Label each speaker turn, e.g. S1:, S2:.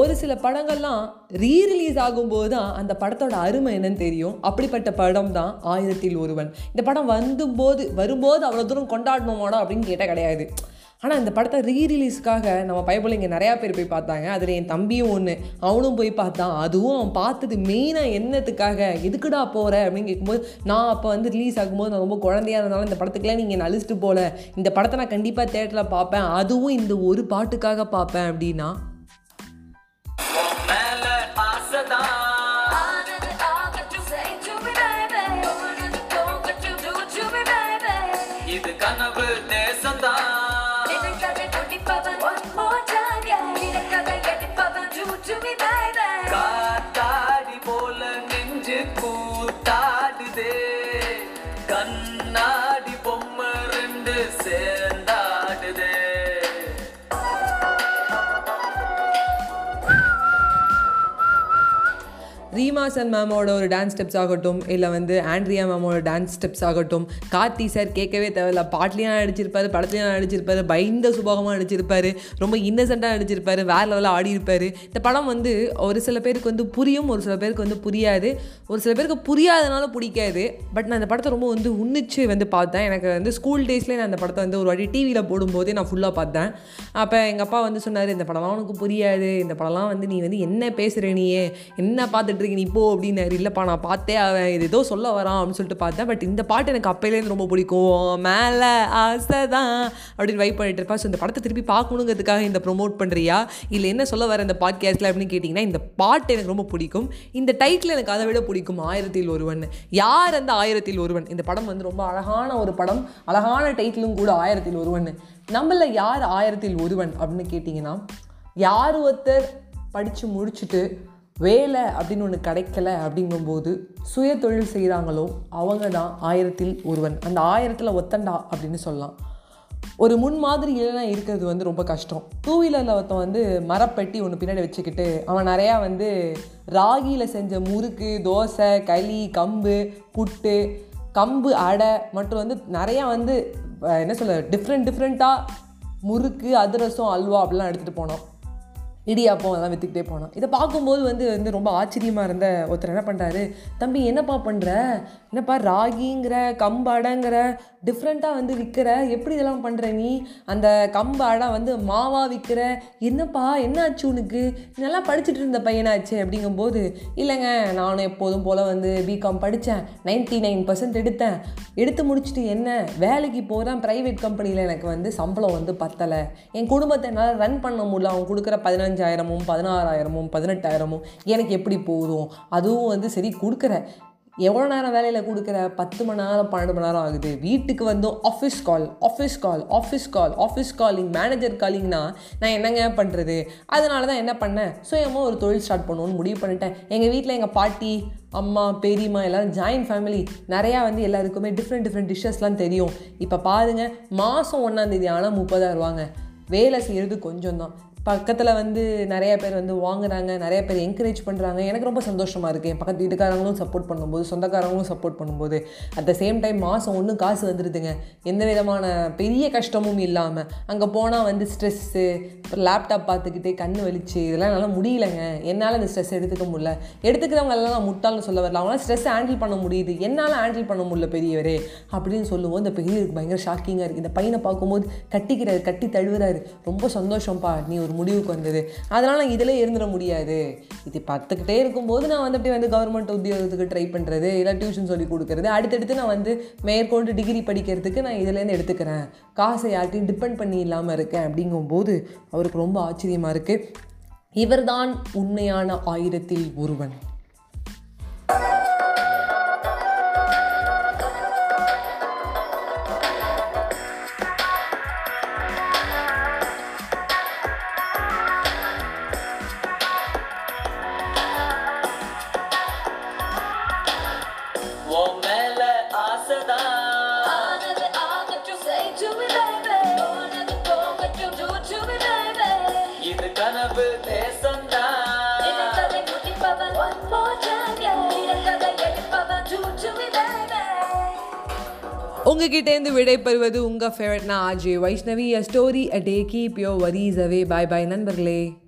S1: ஒரு சில படங்கள்லாம் ரீரிலீஸ் ஆகும்போது தான் அந்த படத்தோட அருமை என்னன்னு தெரியும். அப்படிப்பட்ட படம் தான் ஆயிரத்தில் ஒருவன். இந்த படம் வந்தும்போது வரும்போது அவ்வளோ தூரம் கொண்டாடணுமாடா அப்படின்னு கேட்டால் கிடையாது. ஆனால் இந்த படத்தை ரீரிலீஸ்க்காக நம்ம பைபிள் நிறையா பேர் போய் பார்த்தாங்க. அதில் என் தம்பியும் ஒன்று அவனும் போய் பார்த்தான் அதுவும் அவன் பார்த்தது மெயினாக என்னத்துக்காக எதுக்குடா போகிற அப்படின்னு கேட்கும்போது நான் அப்போ வந்து ரிலீஸ் ஆகும்போது நான் ரொம்ப குழந்தையாக இருந்தாலும் இந்த படத்துக்குலாம் நீங்கள் என்ன அழிச்சிட்டு போகல இந்த படத்தை நான் கண்டிப்பாக தேட்டரில் பார்ப்பேன். அதுவும் இந்த ஒரு பாட்டுக்காக பார்ப்பேன் அப்படின்னா
S2: கண்ணாடி பொம்மை ரெண்டு சே
S1: ரீமாசன் மேமோட ஒரு டான்ஸ் ஸ்டெப்ஸ் ஆகட்டும் இல்லை வந்து ஆண்ட்ரியா மேமோட டான்ஸ் ஸ்டெப்ஸ் ஆகட்டும் கார்த்தி சார் கேட்கவே தேவையில்ல. பாட்லேயும் நடிச்சிருப்பார் படத்துலையும் நடிச்சிருப்பார் பயந்த சுபாகமாக நடிச்சிருப்பார் ரொம்ப இன்னசென்ட்டாக நடிச்சிருப்பார் வேறு லெவலில் ஆடி இந்த படம் வந்து ஒரு சில பேருக்கு வந்து புரியும் ஒரு சில பேருக்கு வந்து புரியாது. ஒரு சில பேருக்கு புரியாதனால பிடிக்காது. பட் நான் இந்த படத்தை ரொம்ப வந்து உன்னிச்சு வந்து பார்த்தேன். எனக்கு வந்து ஸ்கூல் டேஸ்லேயே நான் அந்த படத்தை வந்து ஒரு வாட்டி டிவியில் போடும்போதே நான் ஃபுல்லாக பார்த்தேன். அப்போ எங்கள் அப்பா வந்து சொன்னார் இந்த படம்லாம் உனக்கு புரியாது. இந்த படம்லாம் வந்து நீ வந்து என்ன பேசுகிற நீயே? என்ன பார்த்துட்டு பண்ணுறீங்க நீ போ அப்படின்னாரு. இல்லைப்பா நான் பார்த்தே அவன் இது ஏதோ சொல்ல வரான் அப்படின்னு சொல்லிட்டு பார்த்தேன். பட் இந்த பாட்டு எனக்கு அப்பையிலேருந்து ரொம்ப பிடிக்கும். மேலே ஆசை தான் அப்படின்னு வைப் பண்ணிட்டு இருப்பா ஸோ இந்த படத்தை திருப்பி பார்க்கணுங்கிறதுக்காக இந்த ப்ரொமோட் பண்ணுறியா இல்லை என்ன சொல்ல வர இந்த பாட்காஸ்ட்டில் அப்படின்னு கேட்டிங்கன்னா இந்த பாட்டு எனக்கு ரொம்ப பிடிக்கும். இந்த டைட்டில் எனக்கு அதை விட பிடிக்கும். ஆயிரத்தில் ஒருவன் யார் அந்த ஆயிரத்தில் ஒருவன் இந்த படம் வந்து ரொம்ப அழகான ஒரு படம். அழகான டைட்டிலும் கூட ஆயிரத்தில் ஒருவன் நம்மள யார் ஆயிரத்தில் ஒருவன் அப்படின்னு கேட்டிங்கன்னா யார் ஒருத்தர் படித்து முடிச்சுட்டு வேலை அப்படின்னு ஒன்று கிடைக்கல அப்படிங்கும்போது சுய தொழில் செய்கிறாங்களோ அவங்க தான் ஆயிரத்தில் ஒருவன். அந்த ஆயிரத்தில் ஒத்தண்டா அப்படின்னு சொல்லலாம். ஒரு முன் மாதிரி இல்லைனா இருக்கிறது வந்து ரொம்ப கஷ்டம். டூ வீலரில் ஒருத்தன் வந்து மரப்பெட்டி ஒன்று பின்னாடி வச்சுக்கிட்டு அவன் நிறையா வந்து ராகியில் செஞ்ச முறுக்கு தோசை களி கம்பு புட்டு கம்பு அடை மற்றும் வந்து நிறையா வந்து என்ன சொல்ல டிஃப்ரெண்ட் டிஃப்ரெண்ட்டாக முறுக்கு அதிரசம் அல்வா அப்படிலாம் எடுத்துகிட்டு போனோம். இடியாப்பம் அதெல்லாம் விற்றுக்கிட்டே போனான் இதை பார்க்கும்போது வந்து வந்து ரொம்ப ஆச்சரியமாக இருந்த ஒருத்தர் என்ன பண்ணுறாரு தம்பி என்னப்பா பண்ணுற என்னப்பா ராகிங்கிற கம்பு அடைங்கிற டிஃப்ரெண்ட்டாக வந்து விற்கிற எப்படி இதெல்லாம் பண்ணுற நீ? அந்த கம்பு அடை வந்து மாவா விற்கிற என்னப்பா என்ன ஆச்சு உனக்கு? நல்லா படிச்சுட்டு இருந்த பையனாச்சு அப்படிங்கும்போது இல்லைங்க நானும் எப்போதும் போல் வந்து பிகாம் படித்தேன். நைன்ட்டி நைன் பர்சன்ட் எடுத்தேன். எடுத்து முடிச்சுட்டு என்ன? வேலைக்கு போகிறேன் ப்ரைவேட் கம்பெனியில் எனக்கு வந்து சம்பளம் வந்து பத்தலை. என் குடும்பத்தை என்னால் ரன் பண்ண முடியல. அவங்க கொடுக்குற பதினஞ்சு பதினஞ்சாயிரமும் பதினாறாயிரமும் பதினெட்டாயிரமும் எனக்கு எப்படி போதும்? அதுவும் வந்து சரி கொடுக்குற. எவ்வளோ நேரம் வேலையில் கொடுக்குற? பத்து மணி நேரம் பன்னெண்டு மணி நேரம் ஆகுது. வீட்டுக்கு வந்து office call office call office call office calling manager காலிங்னா நான் என்னங்க பண்ணுறது அதனால தான் என்ன பண்ணேன்? சுயமாக ஒரு தொழில் ஸ்டார்ட் பண்ணணும்னு முடிவு பண்ணிட்டேன். எங்கள் வீட்டில் எங்கள் பாட்டி அம்மா பெரியம்மா எல்லோரும் ஜாயின்ட் ஃபேமிலி நிறையா வந்து எல்லாருக்குமே டிஃப்ரெண்ட் டிஃப்ரெண்ட் டிஷ்ஷஸ்லாம் தெரியும். இப்போ பாருங்கள் மாதம் ஒன்றாந்தேதி ஆனால் முப்பதாயிரம் ரூபாங்க. வேலை செய்கிறது கொஞ்சம் தான் பக்கத்தில் வந்து நிறைய பேர் வந்து வாங்குறாங்க நிறைய பேர் என்கரேஜ் பண்ணுறாங்க எனக்கு ரொம்ப சந்தோஷமாக இருக்குது என் பக்கத்து வீட்டுக்காரங்களும் சப்போர்ட் பண்ணும்போது சொந்தக்காரங்களும் சப்போர்ட் பண்ணும்போது அட் த சேம் டைம் மாதம் ஒன்றும் காசு வந்துடுதுங்க எந்த விதமான பெரிய கஷ்டமும் இல்லாமல் அங்கே போனால் வந்து ஸ்ட்ரெஸ்ஸு அப்புறம் லேப்டாப் பார்த்துக்கிட்டே கண் வலிச்சு இதெல்லாம் என்னால் முடியலைங்க. என்னால் அந்த ஸ்ட்ரெஸ் எடுத்துக்க முடியல. எடுத்துக்கிறவங்களெல்லாம் நான் முட்டாள்னு சொல்ல வரல. அவங்களாம் ஸ்ட்ரெஸ் ஹேண்டில் பண்ண முடியுது. என்னால் ஹேண்டில் பண்ண முடியல பெரியவரே. அப்படின்னு சொல்லும்போது இந்த பெரியவருக்கு பயங்கர ஷாக்கிங்காக இருக்குது இந்த பையனை பார்க்கும்போது கட்டிக்கிறாரு கட்டி தழுவுறாரு. ரொம்ப சந்தோஷம்ப்பா. நீ ஒரு முடிவுக்கு வந்தது. அதனால் நான் இதில் இருந்துட முடியாது. இது பார்த்துக்கிட்டே இருக்கும்போது நான் வந்து அப்படியே வந்து கவர்மெண்ட் உத்தியோகத்துக்கு ட்ரை பண்ணுறது இல்லை டியூஷன் சொல்லி கொடுக்கறது அடுத்தடுத்து நான் வந்து மேற்கொண்டு டிகிரி படிக்கிறதுக்கு நான் இதுலேருந்து எடுத்துக்கிறேன். காசை யார்ட்டையும் டிபெண்ட் பண்ணி இல்லாமல் இருக்கேன் அப்படிங்கும்போது அவருக்கு ரொம்ப ஆச்சரியமாக இருக்குது இவர்தான் உண்மையான ஆயிரத்தில் ஒருவன்.
S3: Me, baby.
S1: உங்ககிட்டேருந்து விடை பெறுவது உங்கள் ஃபேவரட்னா RJ Vaishnavi. A story a day keep your worries away bye bye நண்பர்களே.